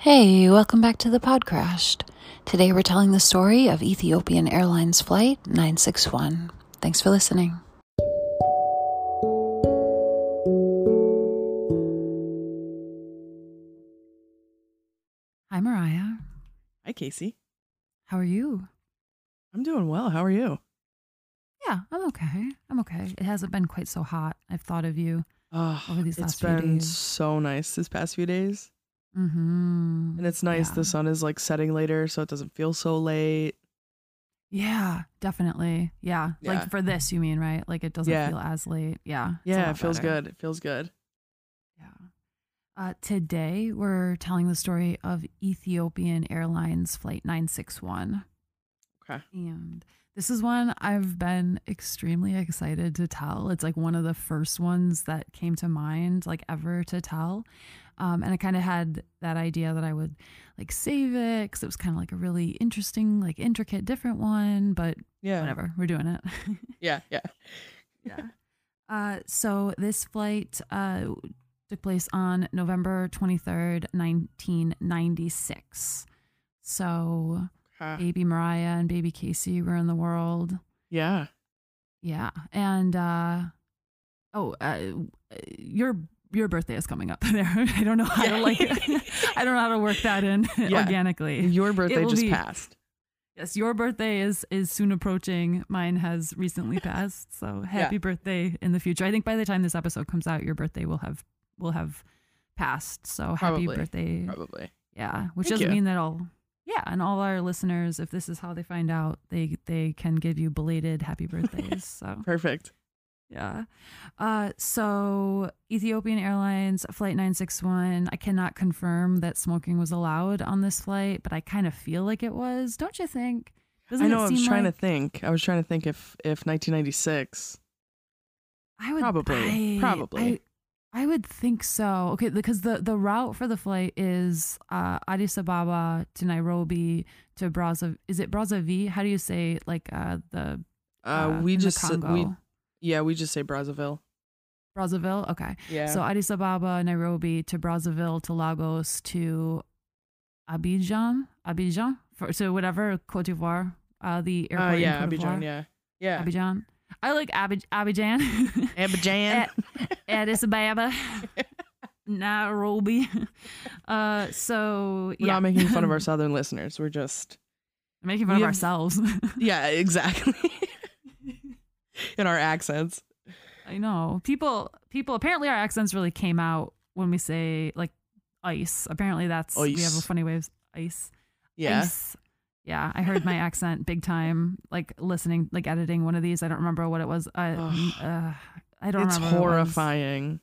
Hey, welcome back to the Podcrashed. Today we're telling the story of Ethiopian Airlines Flight 961. Thanks for listening. Hi, Mariah. Hi, Casey. How are you? I'm doing well. How are you? Yeah, I'm okay. I'm okay. It hasn't been quite so hot. I've thought of you Oh, over these last few days been so nice this past few days. Mm-hmm. And it's nice Yeah. the sun is like setting later so it doesn't feel so late. Yeah, definitely. Yeah. Yeah. Like for this, you mean, right? Like it doesn't Yeah. feel as late. Yeah. Yeah, it feels better. good. It feels good. Yeah. Uh, today, we're telling the story of Ethiopian Airlines Flight 961. Okay. And this is one I've been extremely excited to tell. It's like one of the first ones that came to mind, like ever to tell. Um, and I kind of had that idea that I would like save it because it was kind of like a really interesting, like intricate, different one, but Yeah. whatever, we're doing it. Yeah. Yeah. yeah. Uh, so this flight uh, took place on November 23rd, 1996. So Okay. baby Mariah and baby Casey were in the world. Yeah. Yeah. And uh, oh, uh, your your birthday is coming up there. I don't know how Yeah. to like I don't know how to work that in Yeah. organically. Your birthday just be- passed. Yes, your birthday is is soon approaching. Mine has recently passed. So happy birthday in the future. I think by the time this episode comes out, your birthday will have will have passed. So happy Probably. birthday. Probably. Yeah. Which Thank doesn't you. mean that all yeah, and all our listeners, if this is how they find out, they they can give you belated happy birthdays. so Perfect. yeah. Uh, so Ethiopian Airlines flight 961. I cannot confirm that smoking was allowed on this flight, but I kind of feel like it was. Don't you think? Doesn't I know. I was trying like to think. I was trying to think if if 1996. I would Probably. I- Probably. I, I would think so. Okay, because the the route for the flight is uh, Addis Ababa to Nairobi to Brazza. Is it Brazzaville? How do you say like uh, the Uh, uh, we the just Congo? we yeah we just say Brazzaville. Brazzaville. Okay. Yeah. So Addis Ababa, Nairobi to Brazzaville to Lagos to Abidjan, Abidjan, for, so whatever Cote d'Ivoire, uh, the airport uh, yeah, Abidjan. Yeah. Yeah. Abidjan. I like Abid- Abidjan. Abidjan. Addis Ababa, Nairobi. Uh, so We're yeah, not making fun of our southern listeners. We're just making fun of have- ourselves. yeah, exactly. In our accents. I know people. People apparently our accents really came out when we say like ice. Apparently that's we have a funny way of ice. Yeah. Ice. Yeah, I heard my accent big time. Like listening, like editing one of these. I don't remember what it was. I, uh, I don't It's remember. what it horrifying.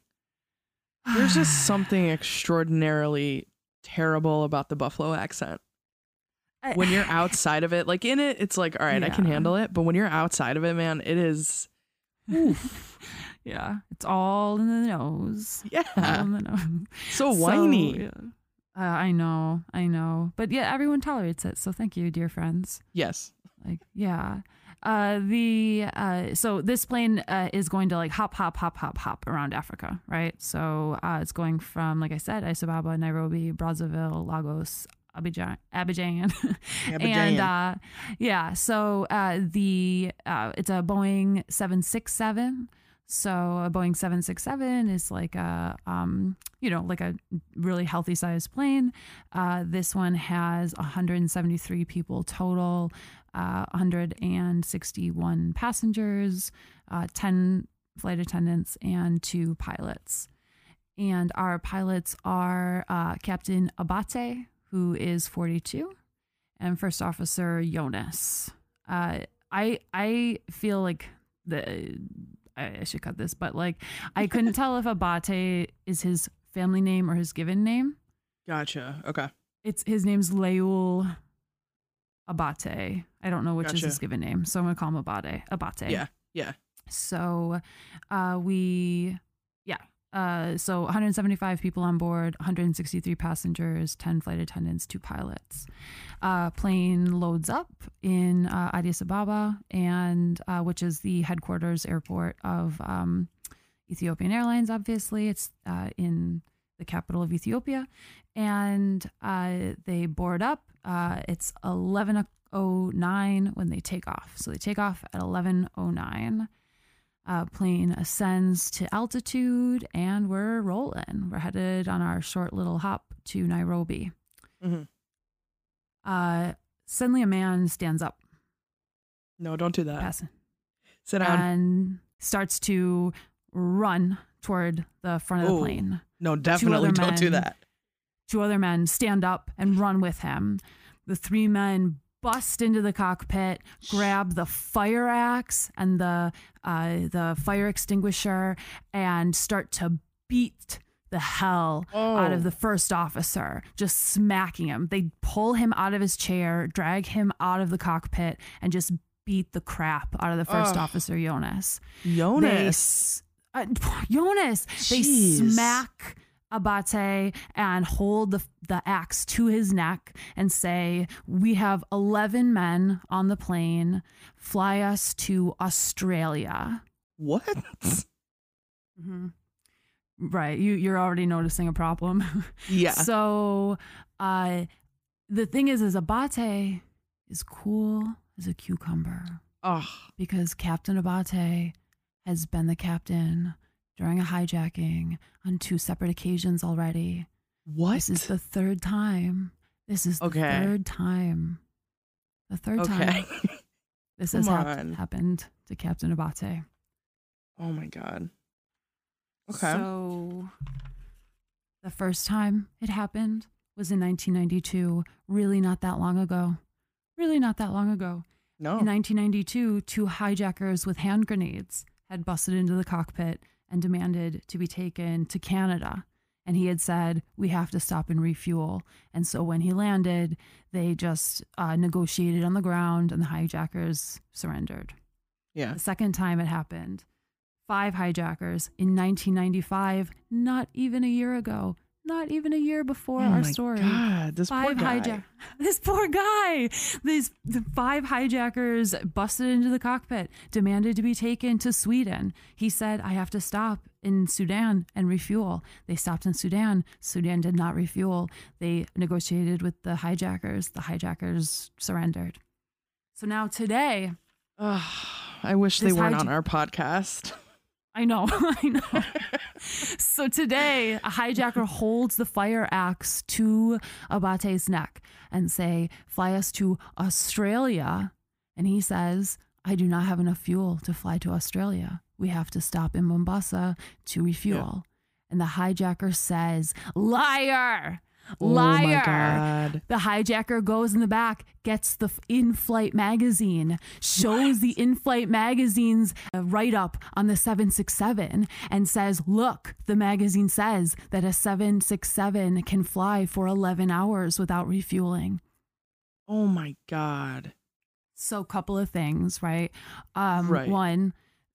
There's just something extraordinarily terrible about the Buffalo accent. When you're outside of it, like in it, it's like, all right, I can handle it. But when you're outside of it, man, it is, yeah, it's all in the nose. All yeah, in the nose. so So, whiny. yeah. Uh, I know, I know, but yeah, everyone tolerates it. So thank you, dear friends. Yes. Like, yeah. Uh, the uh, so this plane uh, is going to like hop, hop, hop, hop, hop around Africa, right? So uh, it's going from, like I said, Addis Ababa, Nairobi, Brazzaville, Lagos, Abidjan, Abidjan, and uh, yeah. So uh, the uh, it's a Boeing seven six seven. So a Boeing seven six seven is like a um, you know like a really healthy sized plane. Uh, this one has 173 people total, uh, 161 passengers, uh, 10 flight attendants, and two pilots. And our pilots are uh, Captain Abate, who is 42, and First Officer Jonas. Uh, I I feel like the I I should cut this, but like I couldn't tell if Abate is his family name or his given name. Gotcha. Okay. It's his name's Leul Abate. I don't know which is his given name, so I'm gonna call him Abate. Abate. Yeah. Yeah. So, uh, we. Uh, so 175 people on board, 163 passengers, 10 flight attendants, two pilots. Uh, plane loads up in uh, Addis Ababa, and uh, which is the headquarters airport of um, Ethiopian Airlines. Obviously, it's uh, in the capital of Ethiopia, and they board up. It's 11:09 when they take off. So they take off at 11:09. Uh, plane ascends to altitude, and we're rolling. We're headed on our short little hop to Nairobi. hmm Uh, suddenly, a man stands up, No, don't do that. Sit down. and starts to run toward the front of the Oh. plane. no, definitely don't do that. two other men stand up and run with him. The three men bust into the cockpit, grab the fire axe and the uh, the fire extinguisher, and start to beat the hell out of Oh. the first officer, just smacking him. They pull him out of his chair, drag him out of the cockpit, and just beat the crap out of the first Ugh. officer, Jonas. Jonas. s- uh, Jonas. They smack Abate and hold the the axe to his neck and say, "We have eleven men on the plane. Fly us to Australia." What? Mhm. Right, you you're already noticing a problem. Yeah. So, uh, the thing is, is Abate is cool as a cucumber oh, because Captain Abate has been the captain during a hijacking on two separate occasions already. what? This is the third time. This is the third time. The third okay. time this has hap- happened to Captain Abate. oh my god. Okay. So the first time it happened was in 1992, really not that long ago. Really not that long ago. no. In 1992, two hijackers with hand grenades had busted into the cockpit and demanded to be taken to Canada. And he had said, We have to stop and refuel. And so when he landed, they just uh, negotiated on the ground and the hijackers surrendered. yeah. The second time it happened, five hijackers in 1995, not even a year ago, not even a year before oh our my story. God. This poor guy. hijack this poor guy. These the five hijackers busted into the cockpit demanded to be taken to sweden. He said i have to stop in sudan and refuel. They stopped in sudan. Sudan did not refuel. They negotiated with the hijackers. The hijackers surrendered. So now today I wish they weren't hij- on our podcast. I know, I know. so today, a hijacker holds the fire axe to Abate's neck and say, "Fly us to Australia." And he says, "I do not have enough fuel to fly to Australia. We have to stop in Mombasa to refuel." And the hijacker says, "Liar, Oh liar." my god. The hijacker goes in the back, gets the in flight magazine, shows the in flight magazine's uh, write up on the 767, and says, Look, the magazine says that a 767 can fly for 11 hours without refueling. Oh my god. So, couple of things, right? Um, Right. One,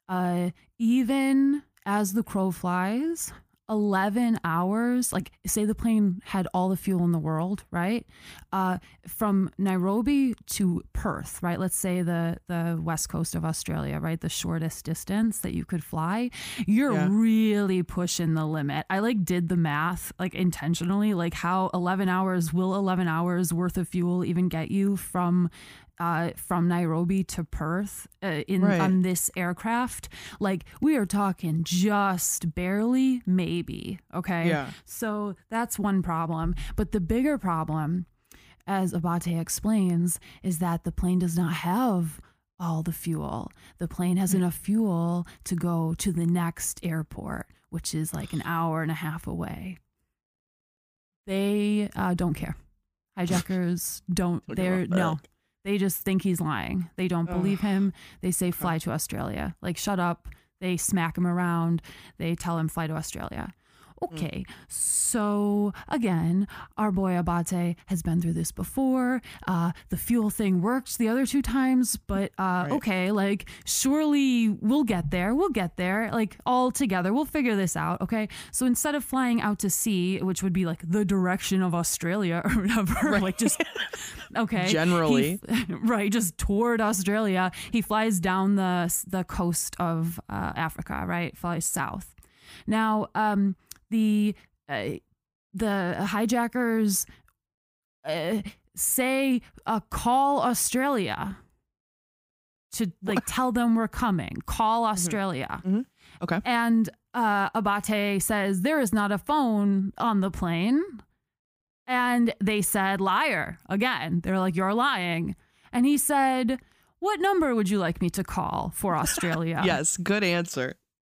uh, even as the crow flies, 11 hours, like say the plane had all the fuel in the world, right? Uh, from Nairobi to Perth, right? Let's say the, the west coast of Australia, right? The shortest distance that you could fly. You're Yeah. really pushing the limit. I like did the math like intentionally, like how 11 hours will 11 hours worth of fuel even get you from uh, from Nairobi to Perth uh, in Right. on this aircraft. Like we are talking just barely, maybe. Okay. Yeah. So that's one problem. But the bigger problem, as Abate explains, is that the plane does not have all the fuel. The plane has enough fuel to go to the next airport, which is like an hour and a half away. They uh, don't care. Hijackers don't. Don't They're no. They just think he's lying. They don't believe Ugh. him. They say fly to Australia. Like shut up. They smack him around. They tell him fly to Australia. Mm. Okay, so again, our boy Abate has been through this before. Uh, the fuel thing worked the other two times, but uh, Right. okay, like surely we'll get there. We'll get there, like all together. We'll figure this out. Okay, so instead of flying out to sea, which would be like the direction of Australia or whatever, like just okay, Generally. f- right, just toward Australia. He flies down the the coast of uh, Africa, right? Flies south. Now, um, the uh, the hijackers uh, say uh, call Australia to like tell them we're coming. Call Australia. Okay. And uh, Abate says there is not a phone on the plane. And they said liar again. They're like you're lying. And he said, "What number would you like me to call for Australia?" Yes, good answer.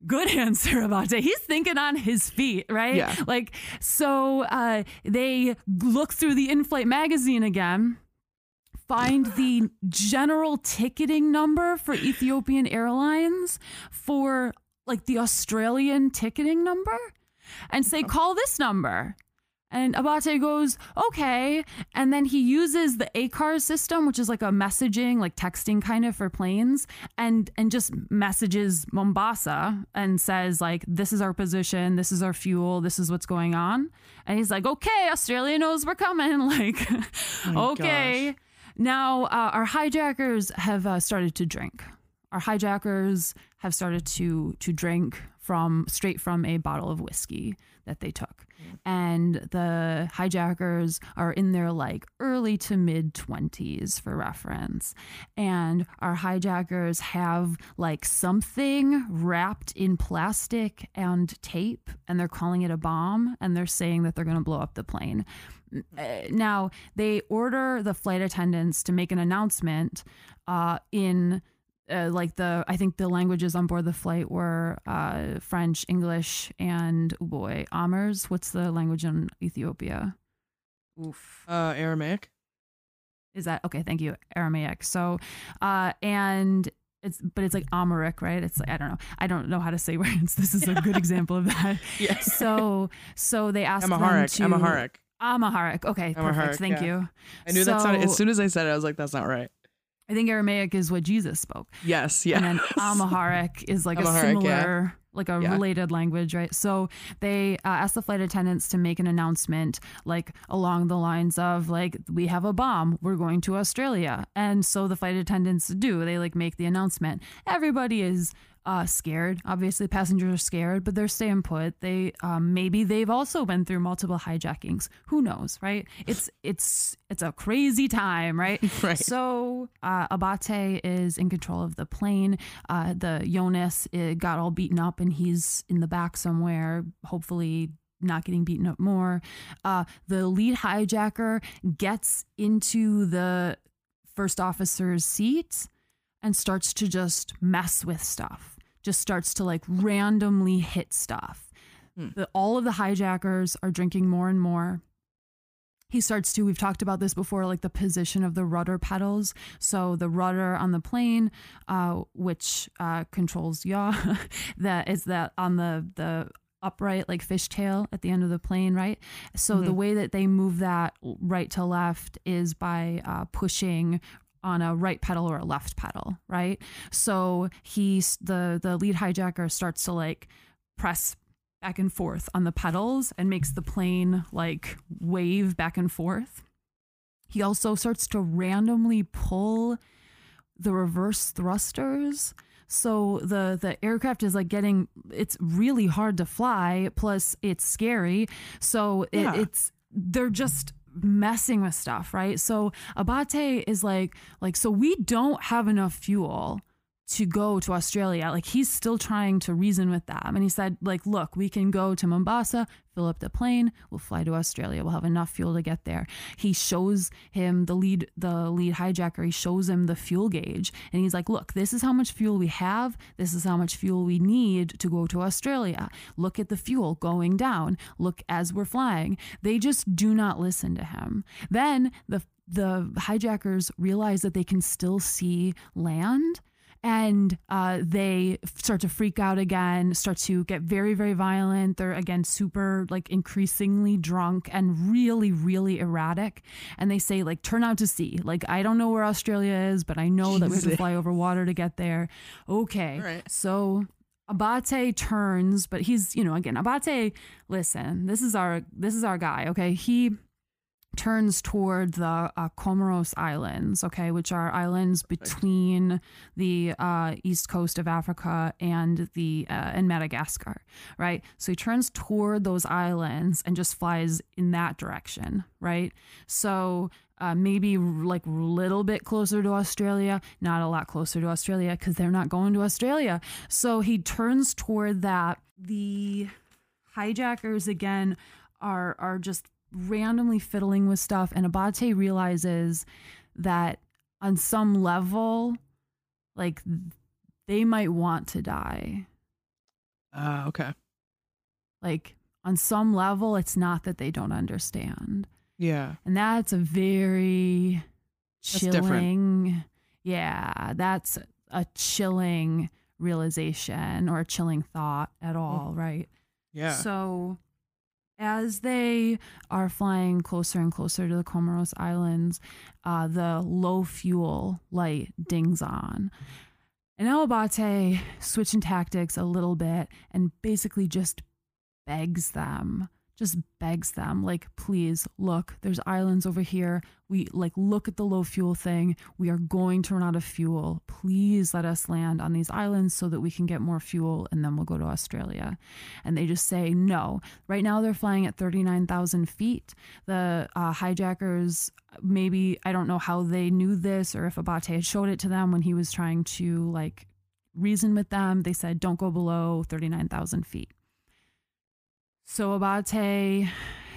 Good answer, Abate. He's thinking on his feet, right? Yeah. Like, so uh, they look through the in flight magazine again, find the general ticketing number for Ethiopian Airlines for like the Australian ticketing number and say, call this number. And Abate goes, okay. And then he uses the ACAR system, which is like a messaging, like texting kind of for planes, and and just messages Mombasa and says, like, this is our position, this is our fuel, this is what's going on. And he's like, okay, Australia knows we're coming. Like, my okay. Now uh, our hijackers have uh, started to drink. Our hijackers have started to to drink from straight from a bottle of whiskey that they took. And the hijackers are in their like early to mid 20s for reference. And our hijackers have like something wrapped in plastic and tape, and they're calling it a bomb, and they're saying that they're going to blow up the plane. Uh, now, they order the flight attendants to make an announcement uh, in uh, like the I think the languages on board the flight were uh, French, English, and oh boy, Amers. What's the language in Ethiopia? Oof. Uh, Aramaic. Is that okay? Thank you, Aramaic. So, uh, and it's but it's like Amharic, right? It's like I don't know. I don't know how to say words. This is a good example of that. Yes. So, so they asked Amharic. them to Amharic. Amharic. Okay, perfect. Amharic, Thank yeah. you. I knew that's not. As soon as I said it, I was like, "That's not right." I think Aramaic is what Jesus spoke. Yes. Yeah. and then Amharic is like a Amharic, yeah. similar, like a Yeah. related language, right? So they uh, asked the flight attendants to make an announcement, like along the lines of, like, we have a bomb, we're going to Australia, and so the flight attendants do. They like make the announcement. Everybody is. Uh, scared. Obviously, passengers are scared, but they're staying put. They um, maybe they've also been through multiple hijackings. Who knows, right? It's it's it's a crazy time, right? Right. So uh, Abate is in control of the plane. Uh, the Jonas uh, got all beaten up, and he's in the back somewhere. Hopefully, not getting beaten up more. Uh, the lead hijacker gets into the first officer's seat and starts to just mess with stuff. Just starts to like randomly hit stuff. Hmm. The, all of the hijackers are drinking more and more he starts to we've talked about this before like the position of the rudder pedals so the rudder on the plane uh, which uh, controls yaw that is that on the the upright like fishtail at the end of the plane right so the way that they move that right to left is by uh, pushing on a right pedal or a left pedal right so he's the the lead hijacker starts to like press back and forth on the pedals and makes the plane like wave back and forth. He also starts to randomly pull the reverse thrusters. So the the aircraft is like getting it's really hard to fly plus it's scary. So it, Yeah. it's they're just messing with stuff, right? So Abate is like like so we don't have enough fuel to go to Australia. Like he's still trying to reason with them. And he said, like, look, we can go to Mombasa, fill up the plane, we'll fly to Australia. We'll have enough fuel to get there. He shows him the lead the lead hijacker, he shows him the fuel gauge. And he's like, look, this is how much fuel we have. This is how much fuel we need to go to Australia. Look at the fuel going down. Look as we're flying. They just do not listen to him. Then the the hijackers realize that they can still see land and uh, they start to freak out again, start to get very, very violent. They're again super, like, increasingly drunk and really, really erratic. And they say, like, turn out to sea. Like, I don't know where Australia is, but I know that we have to fly over water to get there. Okay. Right. So Abate turns, but he's, you know, again, Abate, listen, this is our this is our guy, okay? He turns toward the uh, Comoros Islands, okay, which are islands between the uh, east coast of Africa and the uh, and Madagascar, right? So he turns toward those islands and just flies in that direction, right? So uh, maybe like a little bit closer to Australia, not a lot closer to Australia because they're not going to Australia. So he turns toward that. The hijackers again are are just randomly fiddling with stuff and Abate realizes that on some level like they might want to die. Uh, okay. Like on some level it's not that they don't understand. Yeah. And that's a very chilling yeah, that's a chilling realization or a chilling thought at all, right? Yeah. So, as they are flying closer and closer to the Comoros Islands, uh, the low fuel light dings on. And now Abate switching tactics a little bit and basically just begs them, just begs them, like, please look, there's islands over here. We like look at the low fuel thing. We are going to run out of fuel. Please let us land on these islands so that we can get more fuel and then we'll go to Australia. And they just say no. Right now they're flying at 39,000 feet. The uh, hijackers, maybe, I don't know how they knew this or if Abate had showed it to them when he was trying to like reason with them. They said, don't go below 39,000 feet. So Abate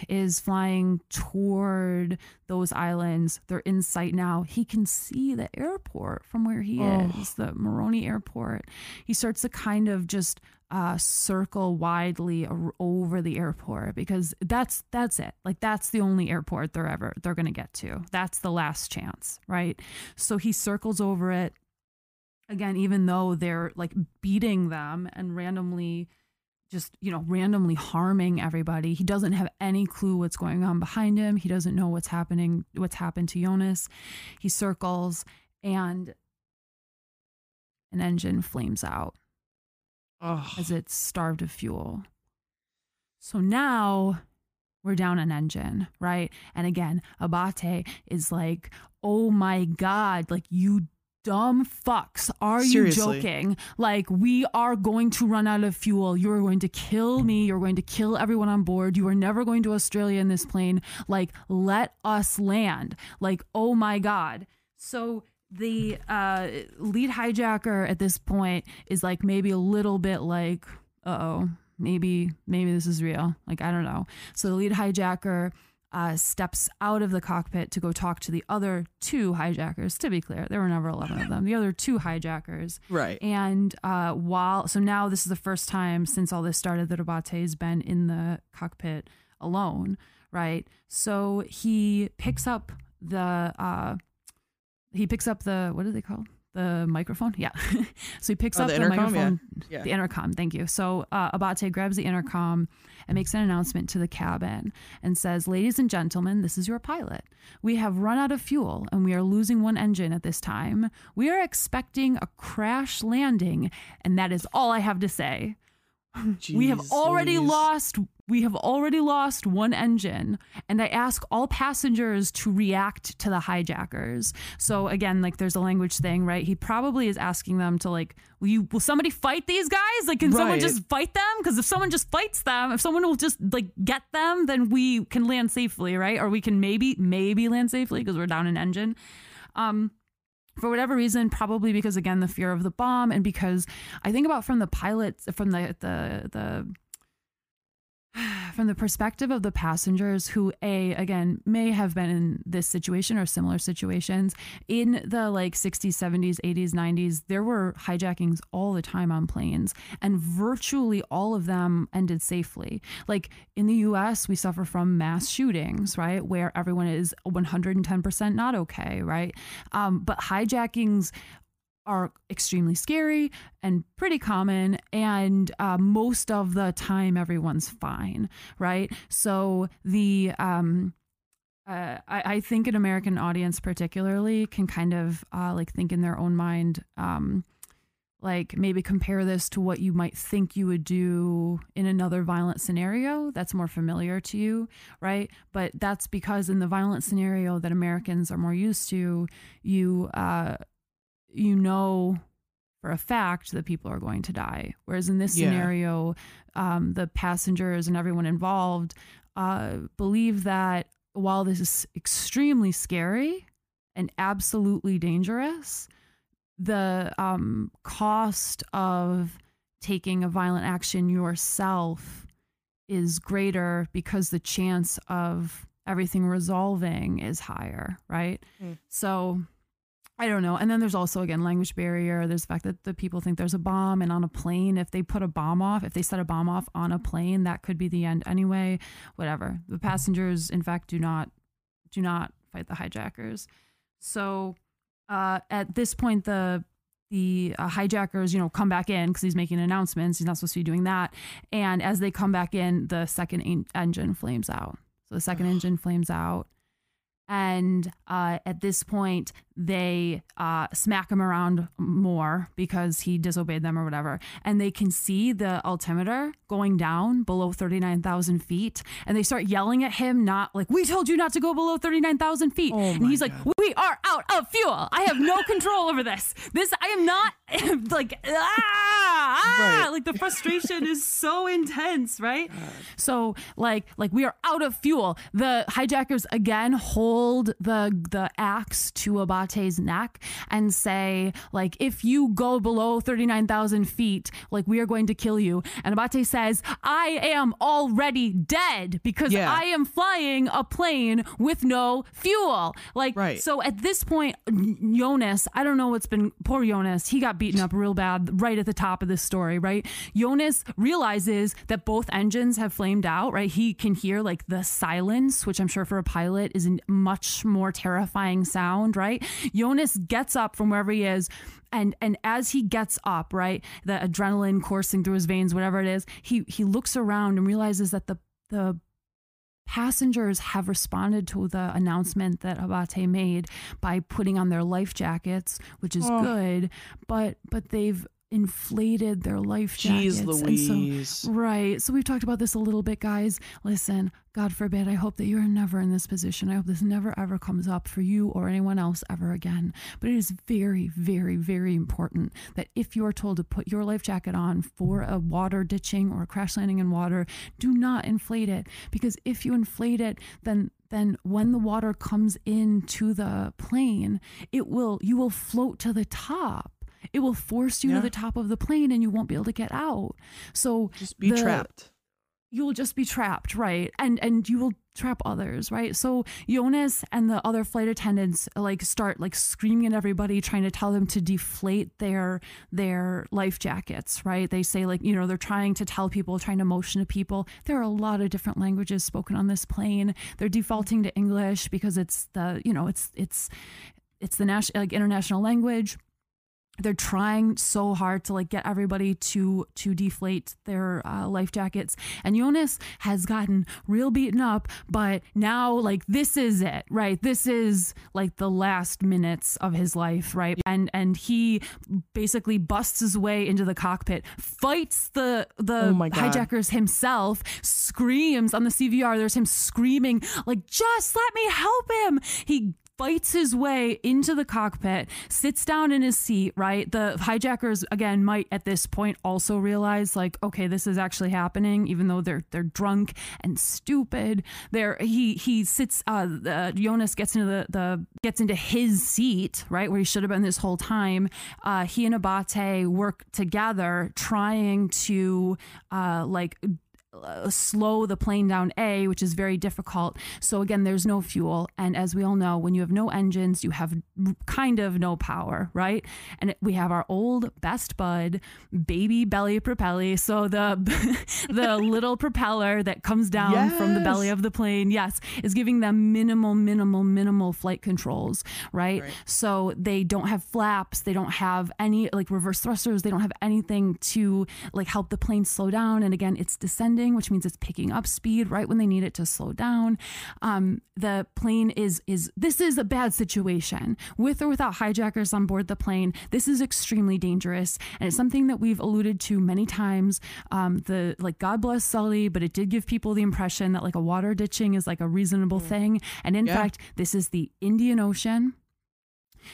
is flying toward those islands. They're in sight now. He can see the airport from where he Oh. is, the Moroni airport. He starts to kind of just uh, circle widely over the airport because that's that's it. Like that's the only airport they're ever they're gonna get to. That's the last chance, right? So he circles over it again, even though they're like beating them and randomly just you know randomly harming everybody. He doesn't have any clue what's going on behind him. He doesn't know what's happening what's happened to jonas. He circles and an engine flames out oh. as it's starved of fuel. So now we're down an engine right? And again abate is like oh my god like you dumb fucks. Are Seriously. you joking? Like we are going to run out of fuel. You're going to kill me. You're going to kill everyone on board. You are never going to australia in this plane. Like let us land. Like oh my god. So the uh, lead hijacker at this point is like maybe a little bit like uh-oh maybe maybe this is real. Like i don't know. So the lead hijacker uh, steps out of the cockpit to go talk to the other two hijackers. To be clear, there were never 11 of them. The other two hijackers. Right. And uh, while, so now this is the first time since all this started that Abate's been in the cockpit alone, right? So he picks up the, uh, he picks up the, what are they called? The microphone? Yeah. so he picks Oh, up the the, microphone. Yeah. The intercom, thank you. So uh, Abate grabs the intercom and makes an announcement to the cabin and says, Ladies and gentlemen, this is your pilot. We have run out of fuel and we are losing one engine at this time. We are expecting a crash landing, and that is all I have to say. we have already Louise. lost we have already lost one engine and i ask all passengers to react to the hijackers. So again like there's a language thing right? He probably is asking them to like will you will somebody fight these guys? Like can someone just fight them? Because if someone just fights them if someone will just like get them then we can land safely right? Or we can maybe maybe land safely because we're down an engine. Um for whatever reason, probably because again the fear of the bomb, and because I think about from the pilots, from the the the from the perspective of the passengers who a again may have been in this situation or similar situations. In the like 60s 70s 80s 90s there were hijackings all the time on planes and virtually all of them ended safely. Like in the US we suffer from mass shootings right where everyone is 110% not okay right? Um, but hijackings are extremely scary and pretty common and uh, most of the time everyone's fine right so the um uh, I, I think an American audience particularly can kind of uh, like think in their own mind um like maybe compare this to what you might think you would do in another violent scenario that's more familiar to you, right? But that's because in the violent scenario that Americans are more used to, you uh, you know for a fact that people are going to die. Whereas in this Yeah. scenario, um, the passengers and everyone involved uh, believe that while this is extremely scary and absolutely dangerous, the um, cost of taking a violent action yourself is greater because the chance of everything resolving is higher, right? Mm. So I don't know. And then there's also again language barrier. There's the fact that the people think there's a bomb and on a plane, if they put a bomb off, if they set a bomb off on a plane, that could be the end anyway. Whatever. The passengers, in fact, do not do not fight the hijackers. So uh, at this point, the the uh, hijackers, you know, come back in because he's making announcements. He's not supposed to be doing that. And as they come back in, the second en- engine flames out. So the second engine flames out. And uh, at this point, they uh, smack him around more because he disobeyed them or whatever. And they can see the altimeter going down below 39,000 feet. And they start yelling at him, not like, We told you not to go below 39,000 feet. Oh and he's like, We are out of fuel. I have no control over this. This, I am not like, ah, ah. Right. Like the frustration is so intense, right? So like like we are out of fuel. The hijackers again hold the the axe to Abate's neck and say like if you go below thirty nine thousand feet, like we are going to kill you. And Abate says, I am already dead because Yeah. I am flying a plane with no fuel. Like Right. so at this point, Jonas, I don't know what's been poor Jonas. He got beaten up real bad right at the top of this story, right? Jonas realizes that both engines have flamed out, right? He can hear like the silence, which I'm sure for a pilot is a much more terrifying sound, right? Jonas gets up from wherever he is. And, and as he gets up, right, the adrenaline coursing through his veins, whatever it is, he he looks around and realizes that the the passengers have responded to the announcement that Abate made by putting on their life jackets, which is Oh. good, but but they've inflated their life jackets. Jeez And Louise. so, right. So we've talked about this a little bit, guys. Listen, God forbid, I hope that you're never in this position. I hope this never ever comes up for you or anyone else ever again. But it is very, very, very important that if you are told to put your life jacket on for a water ditching or a crash landing in water, do not inflate it. Because if you inflate it, then then when the water comes into the plane, it will you will float to the top. It will force you Yeah. to the top of the plane and you won't be able to get out. So Just be the- trapped. you will just be trapped, right? And and you will trap others, right? So Jonas and the other flight attendants like start like screaming at everybody, trying to tell them to deflate their their life jackets, right? They say like you know they're trying to tell people, trying to motion to people. There are a lot of different languages spoken on this plane. They're defaulting to English because it's the you know it's it's it's the national like international language they're trying so hard to like get everybody to to deflate their uh, life jackets. And jonas has gotten real beaten up but now like this is it right? This is like the last minutes of his life right? And and he basically busts his way into the cockpit fights the the Oh hijackers himself screams on the cvr there's him screaming like just let me help him! He fights his way into the cockpit, sits down in his seat, right? The hijackers again might at this point also realize like, okay, this is actually happening, even though they're they're drunk and stupid. They're he he sits uh the, Jonas gets into the, the gets into his seat, right, where he should have been this whole time. Uh he and Abate work together trying to uh like uh, slow the plane down A, which is very difficult. So again, there's no fuel, and as we all know, when you have no engines, you have kind of no power, right? And we have our old best bud, baby belly propelli. So the the little propeller that comes down from the belly of the plane, yes, is giving them minimal, minimal, minimal flight controls, right? Right. So they don't have flaps, they don't have any like reverse thrusters, they don't have anything to like help the plane slow down. And again, it's descending descending, which means it's picking up speed right when they need it to slow down. Um, the plane is is this is a bad situation with or without hijackers on board the plane. This is extremely dangerous, and it's something that we've alluded to many times. Um, the like God bless Sully, but it did give people the impression that like a water ditching is like a reasonable thing, and in Yeah. fact, this is the Indian Ocean.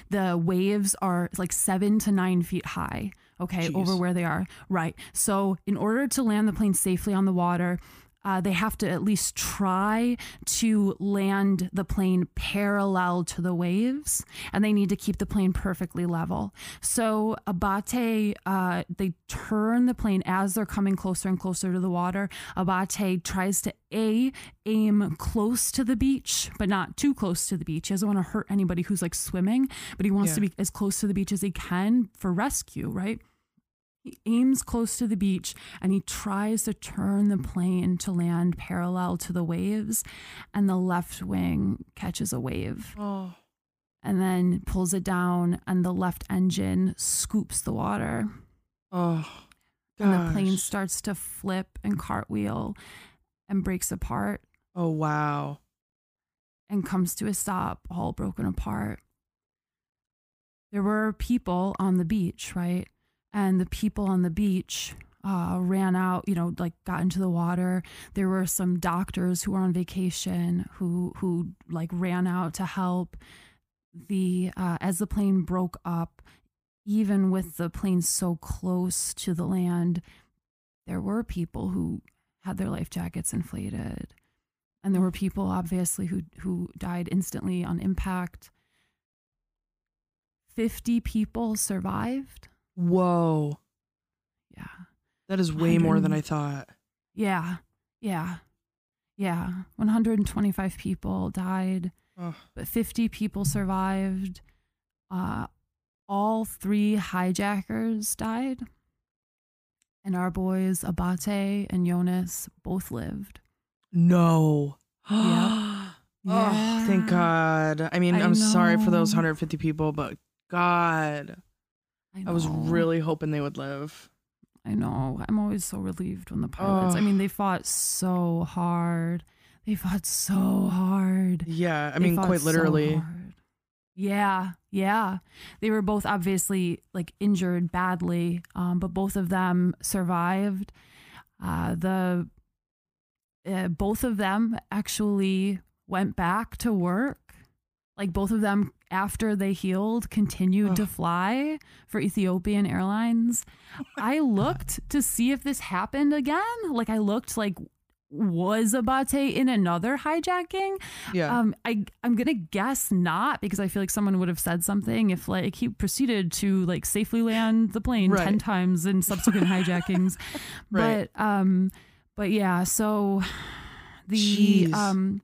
The waves are like seven to nine feet high, okay, Jeez. over where they are. Right. So, in order to land the plane safely on the water, uh, they have to at least try to land the plane parallel to the waves, and they need to keep the plane perfectly level. So Abate, uh, they turn the plane as they're coming closer and closer to the water. Abate tries to a aim close to the beach, but not too close to the beach. He doesn't want to hurt anybody who's like swimming, but he wants to be as close to the beach as he can for rescue, right? He aims close to the beach and he tries to turn the plane to land parallel to the waves, and the left wing catches a wave Oh, and then pulls it down, and the left engine scoops the water, oh, and the plane starts to flip and cartwheel and breaks apart Oh wow. and comes to a stop, all broken apart. There were people on the beach, right? And the people on the beach uh, ran out, you know, like got into the water. There were some doctors who were on vacation who who like ran out to help. The uh, as the plane broke up, even with the plane so close to the land, there were people who had their life jackets inflated and there were people obviously who who died instantly on impact 50 people survived Whoa. yeah. That is way more than I thought. yeah. Yeah. Yeah. 125 people died Oh, but 50 people survived. Uh all three hijackers died. And our boys abate and jonas both lived. No. Yeah. Oh, thank God. I mean, I I'm sorry for those 150 people, but God, I was really hoping they would live. I know. I'm always so relieved when the pilots. I mean, they fought so hard. They fought so hard. Yeah, I They mean, quite literally. hard. Yeah, yeah. They were both obviously like injured badly, um, but both of them survived. Uh, the uh, both of them actually went back to work. Like both of them, after they healed, continued to fly for Ethiopian Airlines. I looked to see if this happened again. Like I looked like was Abate in another hijacking? Yeah. Um, I I'm gonna guess not because I feel like someone would have said something if like he proceeded to like safely land the plane Right. ten times in subsequent hijackings. Right. But um, but yeah, so the Jeez. um.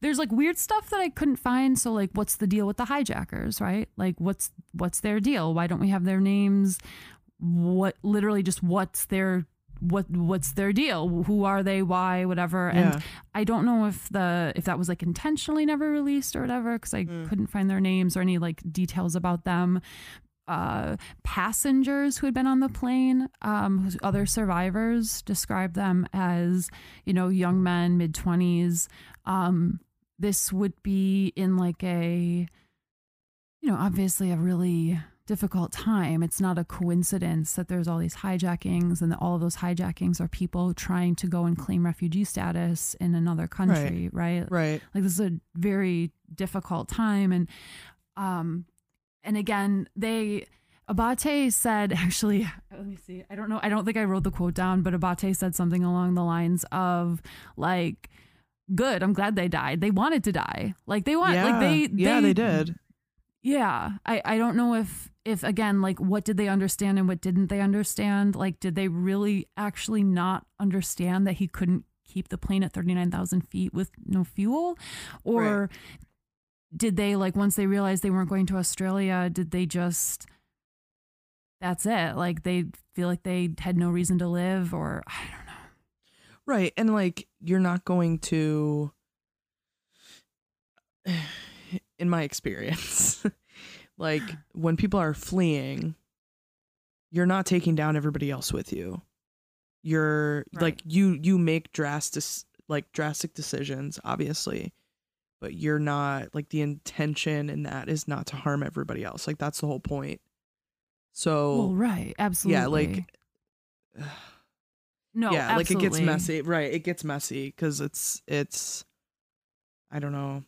There's like weird stuff that I couldn't find. So like, what's the deal with the hijackers, right? Like, what's what's their deal? Why don't we have their names? What literally just what's their what what's their deal? Who are they? Why? Whatever. yeah. And I don't know if the if that was like intentionally never released or whatever because I Mm. couldn't find their names or any like details about them. Uh, passengers who had been on the plane, um, other survivors described them as you know young men, mid twenties. Um, this would be in like a, you know, obviously a really difficult time. It's not a coincidence that there's all these hijackings and that all of those hijackings are people trying to go and claim refugee status in another country, right? Right. Like this is a very difficult time and um and again they Abate said actually let me see. I don't know. I don't think I wrote the quote down, but Abate said something along the lines of like good, I'm glad they died. They wanted to die. Like they want yeah. like they yeah, they did. yeah i i don't know if if again like what did they understand and what didn't they understand like did they really actually not understand that he couldn't keep the plane at 39000 feet with no fuel or did they like once they realized they weren't going to australia did they just that's it like they feel like they had no reason to live or i don't know Right. And like you're not going to in my experience, like when people are fleeing, you're not taking down everybody else with you. you're Right. like you you make drastic like drastic decisions obviously but you're not like the intention in that is not to harm everybody else like that's the whole point so well, right. Absolutely. yeah like no. yeah like it gets messy right it gets messy because it's it's i don't know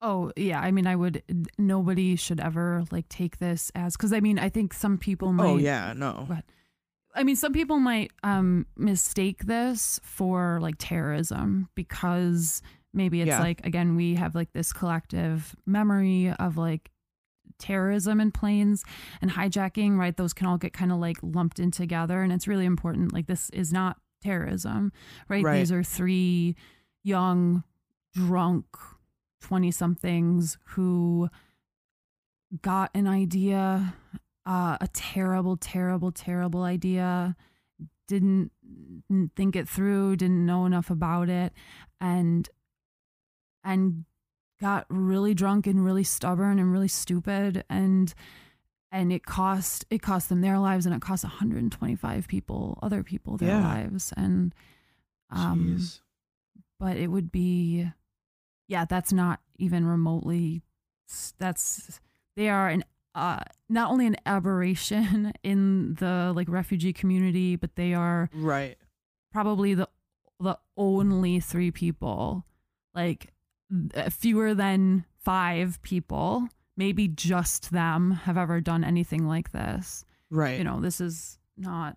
Oh yeah, I mean, I would. Nobody should ever like take this as because I mean, I think some people might. oh yeah no But I mean, some people might um mistake this for like terrorism because maybe it's Yeah. like again we have like this collective memory of like terrorism and planes and hijacking, right? Those can all get kind of like lumped in together, and it's really important. Like this is not terrorism, right? Right. These are three young, drunk, twenty somethings who got an idea uh, a terrible, terrible, terrible idea. Didn't think it through. Didn't know enough about it, and and got really drunk and really stubborn and really stupid and and it cost it cost them their lives and it cost 125 people other people their Yeah. lives and um Jeez. but it would be yeah that's not even remotely that's they are an uh not only an aberration in the like refugee community but they are right probably the the only three people like fewer than 5 people maybe just them have ever done anything like this. Right. you know this is not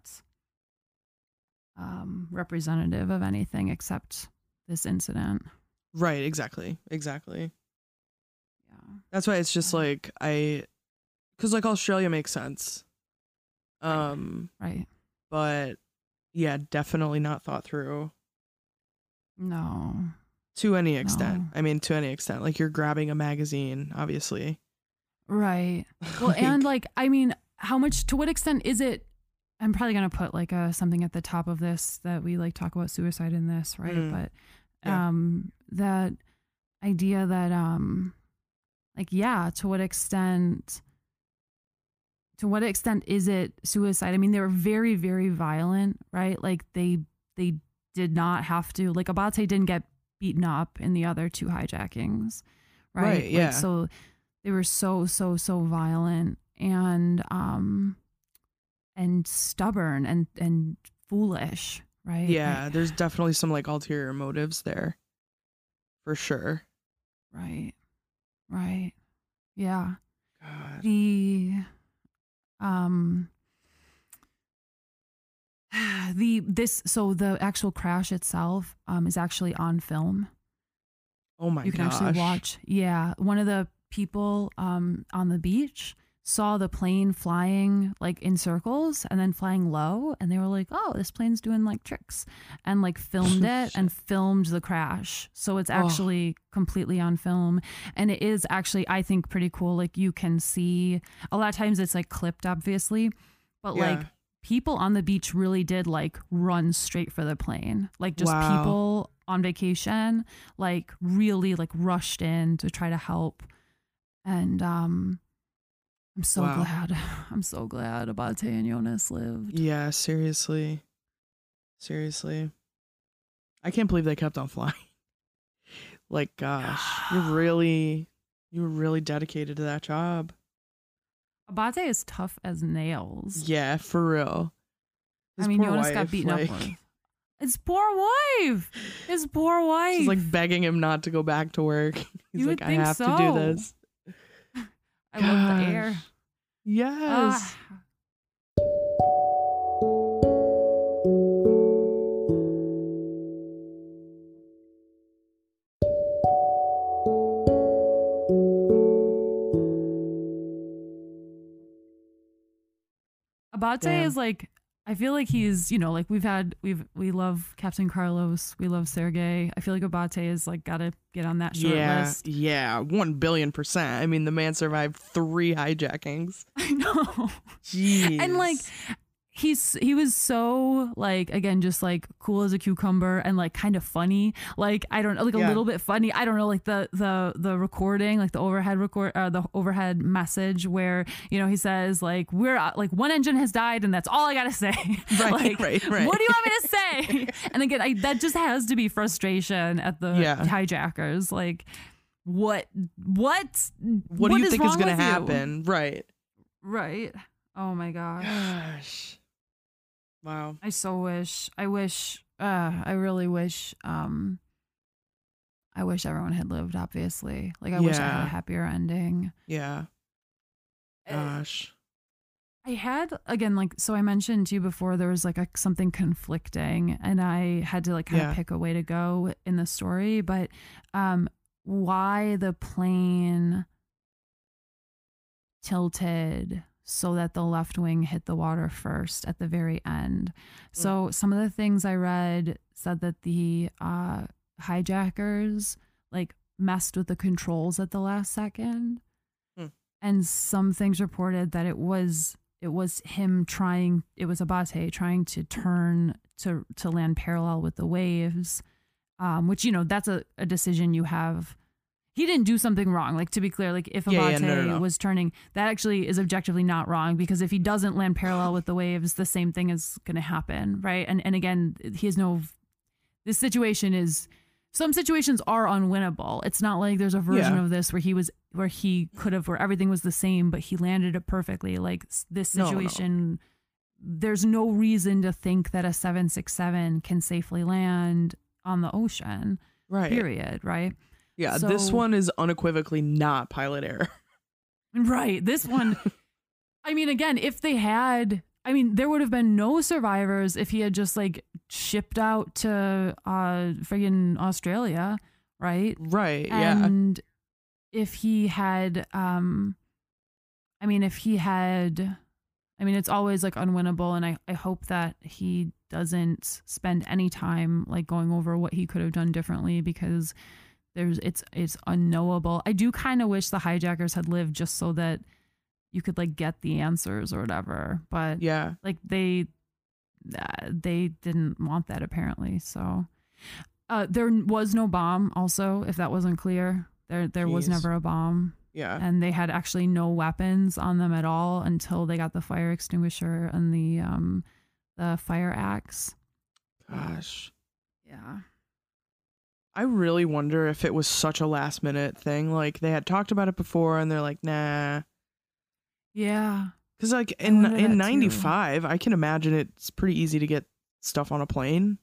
um representative of anything except this incident. Right exactly exactly. Yeah. That's why it's just Yeah. like I, because like Australia makes sense, Right. um, right. but yeah, definitely not thought through. No to any extent. No. I mean, to any extent, like you're grabbing a magazine, obviously. right well Like, and like i mean how much to what extent is it i'm probably going to put like a something at the top of this that we like talk about suicide in this right Mm. but Yeah. um that idea that um like yeah to what extent to what extent is it suicide i mean they were very very violent right like they they did not have to like abate didn't get beaten up in the other two hijackings right, Right, Like, yeah. so they were so so so violent and um and stubborn and and foolish right yeah, Like- there's definitely some like ulterior motives there, for sure. right right yeah God. the um the this so the actual crash itself um is actually on film Oh my you can gosh. actually watch yeah one of the people um on the beach saw the plane flying like in circles and then flying low and they were like oh this plane's doing like tricks and like filmed it and filmed the crash so it's Oh. actually completely on film and it is actually i think pretty cool like you can see a lot of times it's like clipped obviously but Yeah. like people on the beach really did like run straight for the plane like just Wow. people on vacation like really like rushed in to try to help and um i'm so Wow. glad i'm so glad abate and jonas lived Yeah, seriously. Seriously. I can't believe they kept on flying. like gosh, you're really you were really dedicated to that job. Abate is tough as nails Yeah, for real. i mean jonas wife, got beaten like, up with his poor wife his poor wife She's like begging him not to go back to work. He's You like, I have to do this. i love the air Yes. Ah. Abate Damn. is like I feel like he's, you know, like we've had we've we love Captain Carlos, we love Sergey. I feel like Abate is like gotta get on that short yeah, list. yeah, one billion percent. I mean, the man survived three hijackings. I know. Jeez. And like he's he was so like again just like cool as a cucumber and like kind of funny like i don't know like a little bit funny i don't know like the the the recording like the overhead record uh, the overhead message where you know he says like we're uh, like one engine has died and that's all i gotta say Right, like right, right. what do you want me to say and again I, that just has to be frustration at the Yeah. hijackers like what what What, do you think is gonna with you? happen? Right. right oh my gosh Gosh. Wow. I so wish. I wish. Uh, I really wish. Um, I wish everyone had lived. Obviously, like I wish I had a happier ending. Yeah. Uh, Gosh. I had again, like so. I mentioned to you before there was like a, something conflicting, and I had to like kind Yeah. of pick a way to go in the story. But um, why the plane tilted so that the left wing hit the water first at the very end. So some of the things I read said that the uh, hijackers like messed with the controls at the last second, Hmm. and some things reported that it was it was him trying it was Abate trying to turn to to land parallel with the waves, um, which you know that's a, a decision you have. He didn't do something wrong. Like to be clear, like if Yeah, yeah, Abate no, no, no. was turning, that actually is objectively not wrong because if he doesn't land parallel with the waves, the same thing is going to happen, right? And and again, he has no. This situation is some situations are unwinnable. It's not like there's a version Yeah. of this where he was where he could have where everything was the same, but he landed it perfectly. Like this situation, there's no reason to think that a seven six seven can safely land on the ocean. Right. Period. Right. Yeah. this one is unequivocally not pilot error. Right. This one, I mean, again, if they had, I mean, there would have been no survivors if he had just like shipped out to uh friggin' Australia, right? Right. yeah. And if he had, um, I mean, if he had, I mean, it's always like unwinnable, and I I hope that he doesn't spend any time like going over what he could have done differently because there's it's it's unknowable. I do kind of wish the hijackers had lived just so that you could like get the answers or whatever, but Yeah. like they uh, they didn't want that apparently so uh there was no bomb also if that wasn't clear there there was never a bomb Yeah. and they had actually no weapons on them at all until they got the fire extinguisher and the um the fire axe Gosh. yeah I really wonder if it was such a last minute thing. Like they had talked about it before and they're like, nah. yeah Because like in in '95, I can imagine it's pretty easy to get stuff on a plane.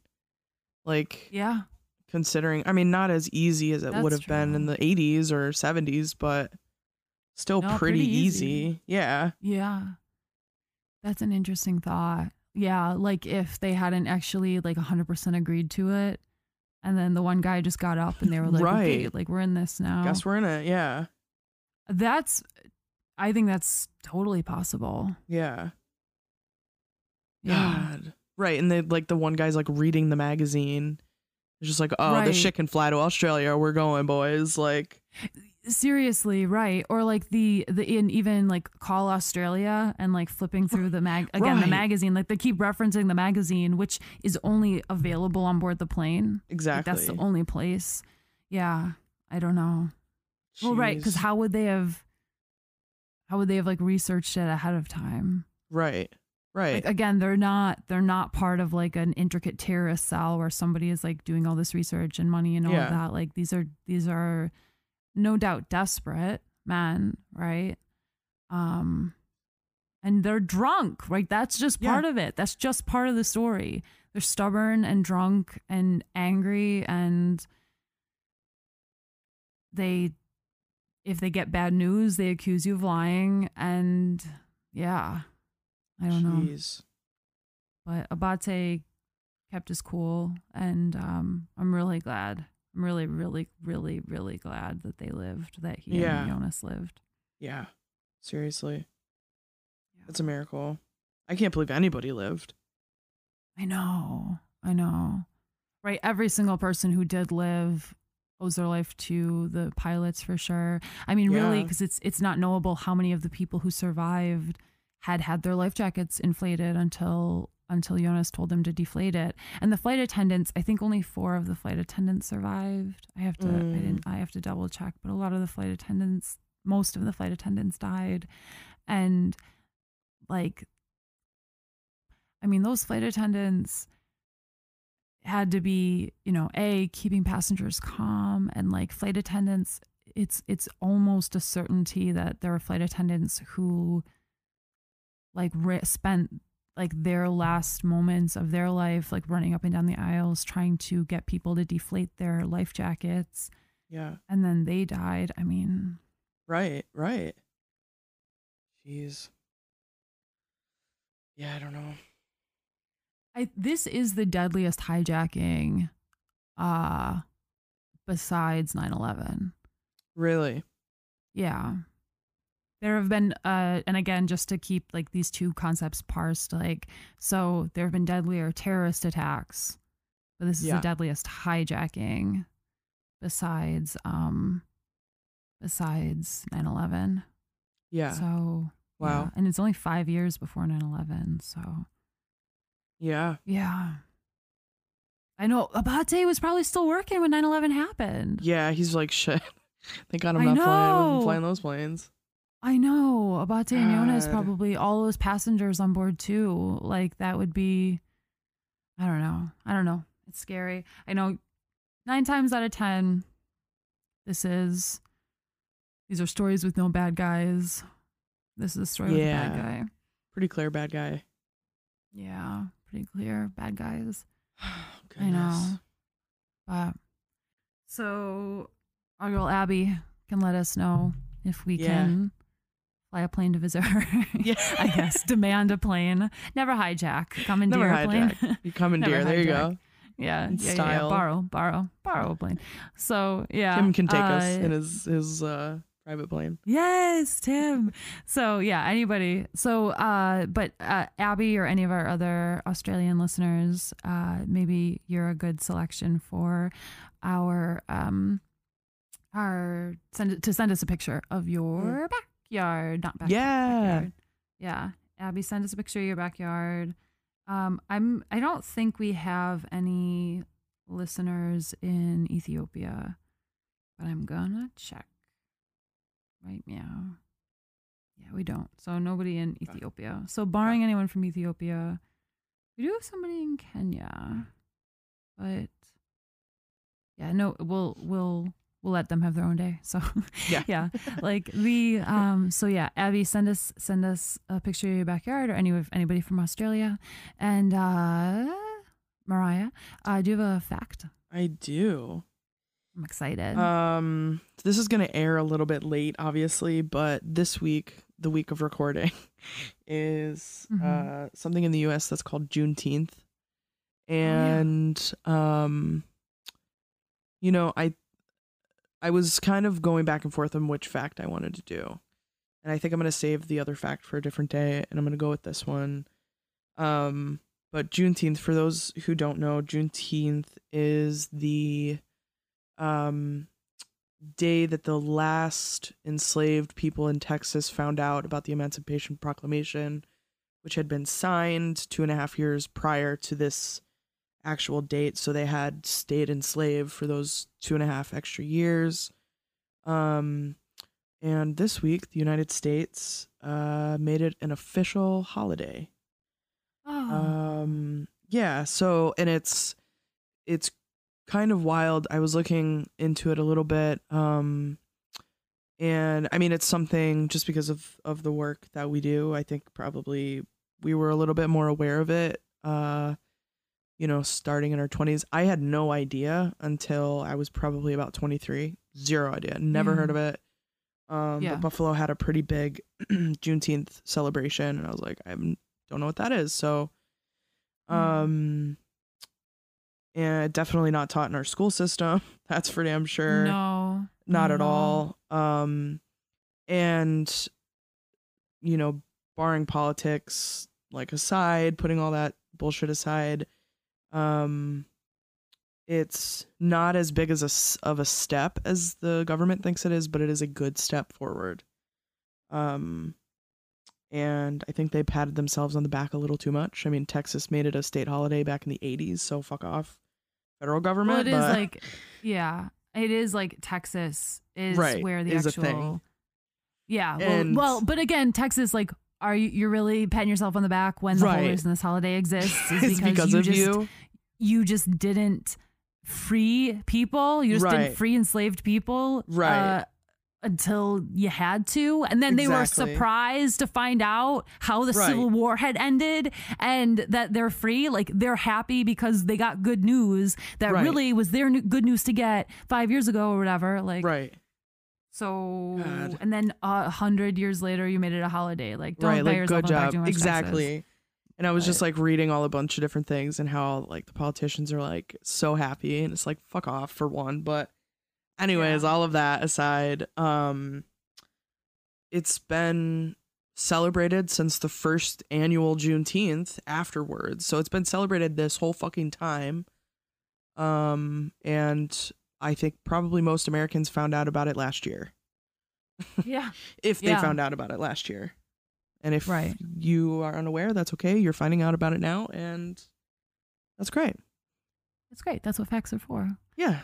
Like yeah considering, I mean, not as easy as it would That's have been in the '80s or '70s, but still No, pretty, pretty easy. easy. Yeah. yeah that's an interesting thought yeah like if they hadn't actually like 100% agreed to it and then the one guy just got up and they were like okay like we're in this now Guess we're in it. Yeah. That's, I think that's totally possible. Yeah. Yeah. God. Right. And they like the one guy's like reading the magazine. It's just like, oh, Right. the shit can fly to Australia. We're going, boys. Like, Seriously, right? Or like the the in even like call Australia and like flipping through the mag again the magazine. Like they keep referencing the magazine, which is only available on board the plane. Like, exactly. that's the only place. Yeah, I don't know. Well, right, because how would they have? How would they have like researched it ahead of time? Right. Right. Like again, they're not they're not part of like an intricate terrorist cell where somebody is like doing all this research and money and all Yeah. that. Like these are these are no doubt desperate men, right? Um and they're drunk, right? That's just Yeah. part of it. That's just part of the story. They're stubborn and drunk and angry and they if they get bad news, they accuse you of lying and yeah. I don't know but Abate kept his cool, and um, I'm really glad. I'm really, really, really, really glad that they lived, that he Yeah. and Jonas lived. Yeah. Seriously. That's a miracle. I can't believe anybody lived. I know, I know. Right, every single person who did live owes their life to the pilots for sure. I mean, really, because it's it's not knowable how many of the people who survived had had their life jackets inflated until until Jonas told them to deflate it. And the flight attendants, I think only four of the flight attendants survived. I have to I Mm. didn't I have to double check, but a lot of the flight attendants, most of the flight attendants died. And like I mean, those flight attendants had to be, you know, a keeping passengers calm and like flight attendants it's it's almost a certainty that there are flight attendants who like ri spent like their last moments of their life like running up and down the aisles trying to get people to deflate their life jackets Yeah. and then they died i mean Right. Right. Jeez. Yeah, I don't know. I, this is the deadliest hijacking uh besides 9/11 Really. Yeah. There have been uh and again just to keep like these two concepts parsed like so there have been deadlier terrorist attacks but this is Yeah. the deadliest hijacking besides um besides 9/11. Yeah. So wow. yeah. and it's only 5 years before 9/11 so Yeah. yeah. I know Abate was probably still working when 9/11 happened. Yeah. He's like shit. Thank God I'm I not flying, flying those planes. I know Abate and Jonas God. probably all those passengers on board too. Like that would be, I don't know. I don't know. It's scary. I know nine times out of ten, this is these are stories with no bad guys. This is a story with a bad guy. Pretty clear bad guy. Yeah, pretty clear bad guys. Goodness. Oh, I know. But so our girl Abby can let us know if we Yeah. can fly a plane to visit her. Yeah. I guess demand a plane. Never hijack. Commandeer Never a plane. hijack. You commandeer. There you go. yeah, yeah, yeah, style. Borrow, borrow, borrow a plane. So yeah, Tim can take us uh, in his his uh, private plane. Yes, Tim. so yeah, anybody. So uh but uh Abby or any of our other Australian listeners, uh maybe you're a good selection for our um our send to send us a picture of your backyard, not back, Yeah. backyard. Yeah. Abby, send us a picture of your backyard. Um I'm I don't think we have any listeners in Ethiopia, but I'm gonna check right now. Yeah, we don't. So nobody in Ethiopia. So barring anyone from Ethiopia, we do have somebody in Kenya. But yeah, no, we'll we'll we'll let them have their own day. So Yeah. yeah. Like the um so yeah, Abby send us send us a picture of your backyard or any of anybody from Australia. And uh Mariah, uh do you have a fact? I do. I'm excited. Um, this is gonna air a little bit late, obviously, but this week, the week of recording, is Mhm. uh something in the U.S. that's called Juneteenth, Oh, yeah. and um, you know, I I was kind of going back and forth on which fact I wanted to do, and I think I'm gonna save the other fact for a different day, and I'm gonna go with this one. Um, but Juneteenth, for those who don't know, Juneteenth is the um day that the last enslaved people in Texas found out about the Emancipation Proclamation, which had been signed two and a half years prior to this actual date. So they had stayed enslaved for those two and a half extra years. Um, and this week, the United States uh, made it an official holiday. oh. Um yeah, so and it's it's kind of wild. I was looking into it a little bit. Um and I mean it's something just because of of the work that we do, I think probably we were a little bit more aware of it uh you know, starting in our 20s. I had no idea until I was probably about 23. Zero idea. Never heard of it. Um Yeah. but Buffalo had a pretty big Juneteenth celebration and I was like I don't know what that is. So Mhm. um and definitely not taught in our school system. That's for damn sure. no. Not at all. Um and you know, barring politics like aside, putting all that bullshit aside, um it's not as big as a of a step as the government thinks it is, but it is a good step forward. Um and I think they patted themselves on the back a little too much. I mean, Texas made it a state holiday back in the 80s, so fuck off, federal government. Well, it is but- like, yeah, it is like Texas is Right, where the is actual. Yeah. Well, well, but again, Texas, like, are you you're really patting yourself on the back when the whole Right. reason this holiday exists is it's because you of just you. you just didn't free people. You just Right. didn't free enslaved people. Right. uh, until you had to. And then they were surprised to find out how the Right. Civil War had ended and that they're free. Like they're happy because they got good news that Right. really was their good news to get five years ago or whatever. Like, Right. So, God. and then a hundred years later, you made it a holiday. Like, don't right. Like yourself good job. Exactly. And I was just like reading all a bunch of different things and how like the politicians are like so happy and it's like fuck off for one. But anyways, Yeah. all of that aside, um it's been celebrated since the first annual Juneteenth afterwards. So it's been celebrated this whole fucking time. Um and I think probably most Americans found out about it last year. Yeah. If they Yeah. found out about it last year. And if Right. you are unaware, that's okay. You're finding out about it now and that's great. That's great. That's what facts are for. Yeah.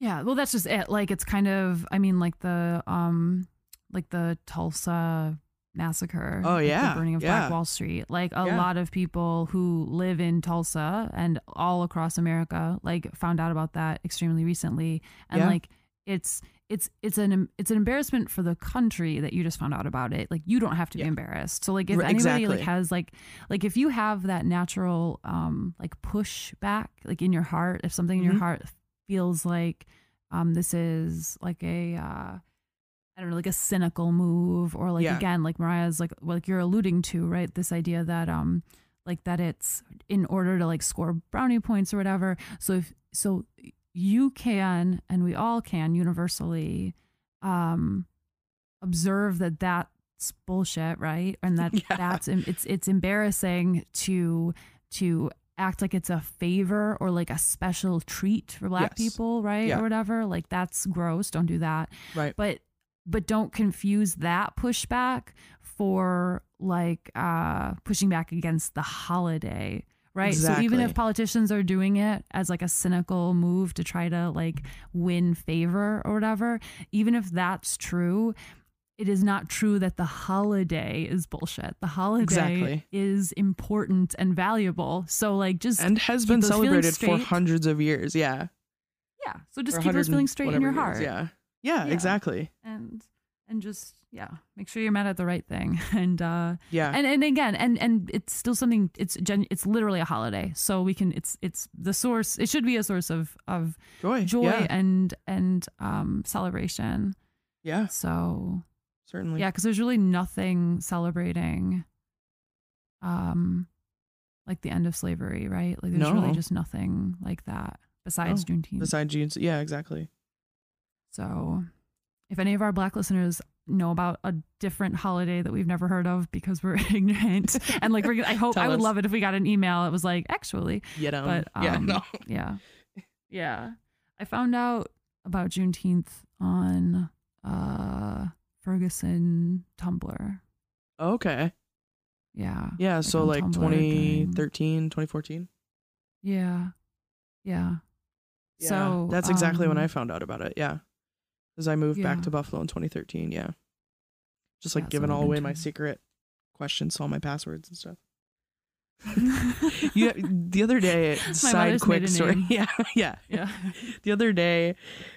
Yeah, well, that's just it. Like, it's kind of, I mean, like the, um, like the Tulsa massacre. Oh, yeah, the burning of yeah. Black Wall Street. Like a Yeah. lot of people who live in Tulsa and all across America, like, found out about that extremely recently, and Yeah. like, it's it's it's an it's an embarrassment for the country that you just found out about it. Like, you don't have to Yeah. be embarrassed. So, like, if anybody like has like like if you have that natural um like push back like in your heart, if something in your Mhm. heart feels like um this is like a uh I don't know, like a cynical move, or like Yeah. again, like Mariah's like like you're alluding to, right? This idea that um like that it's in order to like score brownie points or whatever. So if so you can and we all can universally um observe that that's bullshit, right? And that Yeah. that's it's it's embarrassing to to act like it's a favor or like a special treat for black Yes. people, right? Yeah. Or whatever. Like that's gross. Don't do that Right. but but don't confuse that pushback for like uh pushing back against the holiday right so even if politicians are doing it as like a cynical move to try to like win favor or whatever even if that's true it is not true that the holiday is bullshit the holiday Exactly. is important and valuable so like just And has been celebrated for hundreds of years. Yeah. yeah so just keep those feelings straight in your heart years, Yeah. Yeah. Yeah. exactly. and and just yeah make sure you're mad at the right thing and uh Yeah. and and again and and it's still something it's gen it's literally a holiday so we can it's it's the source it should be a source of of joy. joy Yeah. and and um celebration yeah. so Certainly. yeah because there's really nothing celebrating um like the end of slavery right like there's really just nothing like that besides No. juneteenth Besides June's. Yeah, exactly. So, if any of our black listeners know about a different holiday that we've never heard of because we're ignorant, and like we're, I hope I would us. love it if we got an email. It was like, actually, You know. But, yeah. um, No. yeah, yeah. I found out about Juneteenth on uh Ferguson Tumblr. Okay. Yeah, Yeah. so like Tumblr 2013, 2014. yeah, yeah. Yeah. So, that's exactly when um, I found out about it. Yeah. Because I moved back to Buffalo in 2013. Yeah. Just like Yeah, so giving all away my secret questions, all my passwords and stuff. Yeah. The other day, side quick story. Yeah. Yeah. yeah. the other day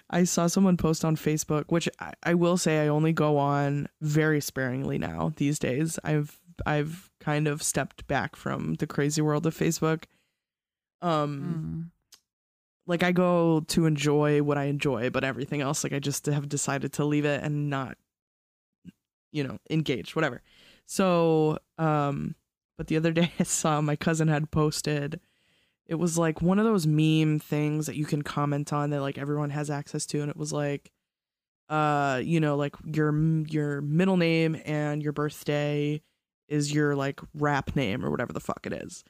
i saw someone post on facebook which I, I will say i only go on very sparingly now these days i've i've kind of stepped back from the crazy world of facebook um Mm. Like i go to enjoy what i enjoy but everything else like i just have decided to leave it and not you know engage whatever. So um but the other day i saw my cousin had posted it was like one of those meme things that you can comment on that like everyone has access to and it was like uh you know like your your middle name and your birthday is your like rap name or whatever the fuck it is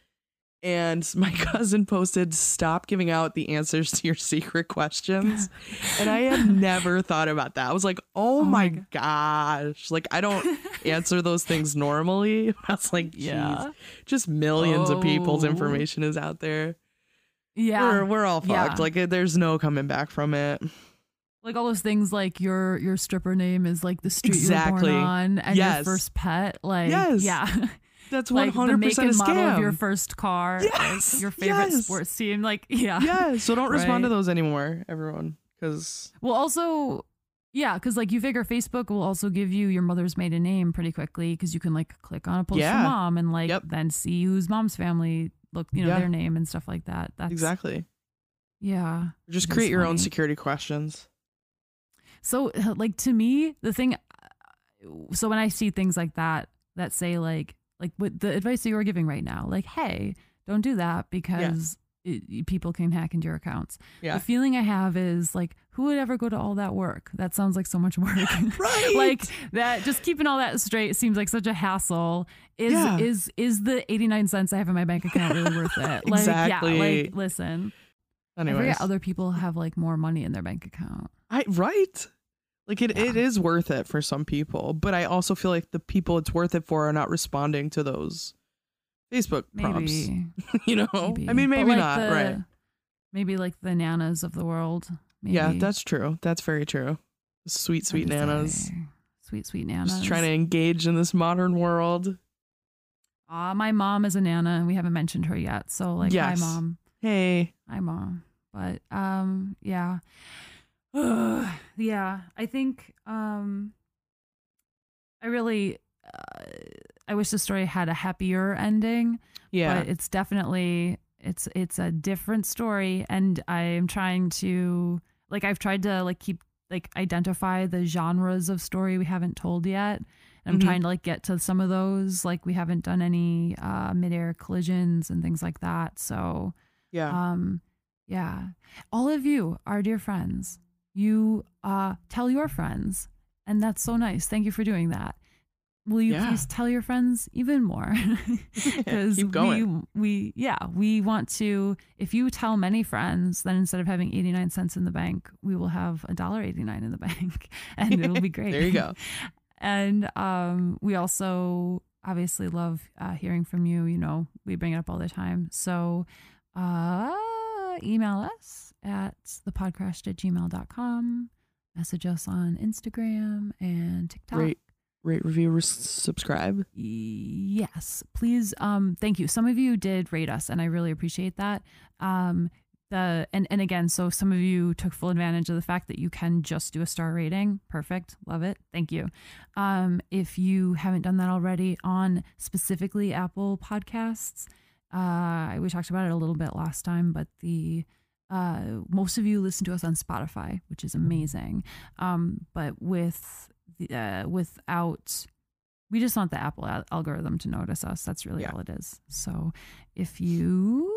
and my cousin posted stop giving out the answers to your secret questions and i had never thought about that i was like oh, Oh my gosh like i don't answer those things normally. I was like, geez, Yeah. just millions of people's Oh. information is out there. Yeah. We're we're all Yeah. fucked. Like there's no coming back from it. like all those things like your your stripper name is like the street Exactly. you were born on and Yes. your first pet like Yes. yeah That's one hundred percent a model of scam. your first car Yes, your favorite yes. sports team like yeah yeah, so don't respond to those anymore, everyone, because well also yeah because like you figure facebook will also give you your mother's maiden name pretty quickly because you can like click on a post Yeah. from mom and like Yep. then see who's mom's family look you know Yeah. their name and stuff like that that's exactly. yeah Just create your own security questions. So, like to me, the thing. Uh, so when I see things like that that say like like what the advice that you were giving right now, like hey, don't do that because it, people can hack into your accounts. Yeah. The feeling I have is like, who would ever go to all that work? That sounds like so much work. Right. like that. Just keeping all that straight seems like such a hassle. Is Yeah. is is the eighty nine cents I have in my bank account really worth it? Like yeah. Exactly. Like listen. I forget other people have like more money in their bank account. I right. Like it, it Yeah. is worth it for some people, but I also feel like the people it's worth it for are not responding to those Facebook prompts. You know, maybe. I mean, maybe like, not. the- right? Maybe like the nanas of the world. Maybe. Yeah, that's true. That's very true. Sweet, sweet nanas. Sweet, sweet nanas. Just trying to engage in this modern world. Uh, my mom is a nana, and we haven't mentioned her yet. So like, Yes. hi mom, Hey, hi mom. But um, yeah, yeah. I think um, I really, uh, I wish the story had a happier ending. yeah, but it's definitely it's it's a different story and i'm trying to like i've tried to like keep like identify the genres of story we haven't told yet and i'm Mhm. trying to like get to some of those like we haven't done any uh midair collisions and things like that so yeah, um yeah all of you are dear friends you uh tell your friends and that's so nice. Thank you for doing that. Will you Yeah. please tell your friends even more? Because we we yeah we want to if you tell many friends then instead of having 89 cents in the bank we will have a dollar 89 in the bank and it'll be great. There you go. and um we also obviously love uh, hearing from you you know we bring it up all the time. So uh email us at thepodcrashed at gmail.com message us on instagram and tiktok Rate, rate, review, subscribe. Yes, please. Um, thank you. Some of you did rate us, and I really appreciate that. Um, the and and again, so some of you took full advantage of the fact that you can just do a star rating. Perfect, love it. Thank you. Um, if you haven't done that already on specifically Apple Podcasts, uh, we talked about it a little bit last time, but the uh, most of you listen to us on Spotify, which is amazing. Um, but with the, uh, without we just want the Apple al- algorithm to notice us. That's really Yeah. all it is. So if you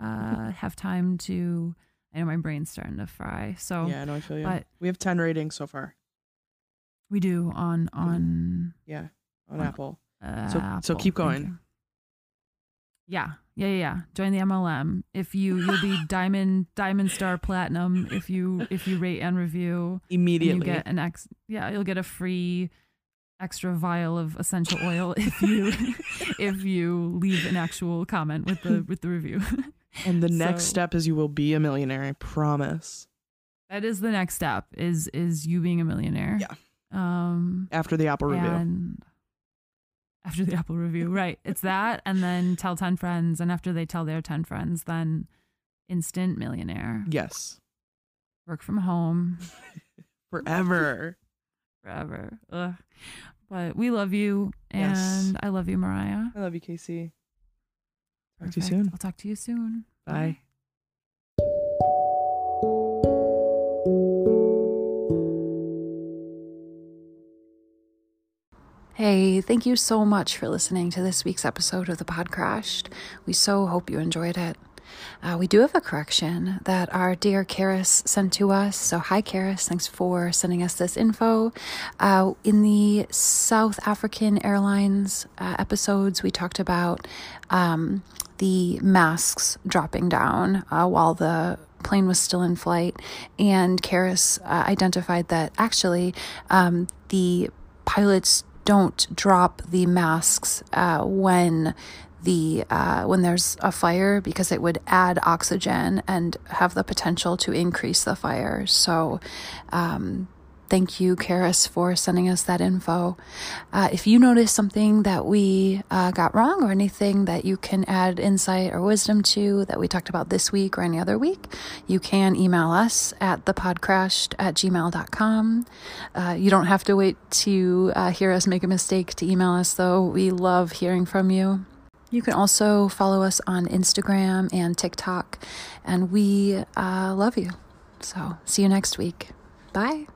uh, have time to, I know my brain's starting to fry. So yeah, I know I feel you. but- we have ten ratings so far. we do on on Yeah, on On- Apple. uh, So- so keep going. Yeah, yeah, yeah, yeah. Join the MLM. If you you'll be diamond diamond star platinum if you if you rate and review. And Immediately. you get an ex yeah you'll get a free extra vial of essential oil if you if you leave an actual comment with the with the review and the next so- step is you will be a millionaire. I promise. that is the next step is is you being a millionaire Yeah. um After the Apple review. After the apple review right it's that and then tell 10 friends and after they tell their 10 friends then instant millionaire Yes. work from home Forever. forever Ugh. but we love you and Yes. i love you mariah I love you, Casey. Talk to you soon. I'll talk to you soon. Bye. Hey, thank you so much for listening to this week's episode of the Pod Crashed. We so hope you enjoyed it. Uh, we do have a correction that our dear Karis sent to us. So, hi, Karis. Thanks for sending us this info. Uh, in the South African Airlines uh, episodes, we talked about um, the masks dropping down uh, while the plane was still in flight. And Karis uh, identified that actually um, the pilots don't drop the masks uh, when the uh, when there's a fire because it would add oxygen and have the potential to increase the fire. So um, Thank you, Karis, for sending us that info. Uh, if you notice something that we uh, got wrong or anything that you can add insight or wisdom to that we talked about this week or any other week, you can email us at thepodcrashed at gmail.com. Uh, you don't have to wait to uh, hear us make a mistake to email us, though. We love hearing from you. You can also follow us on Instagram and TikTok, and we uh, love you. So, see you next week. Bye.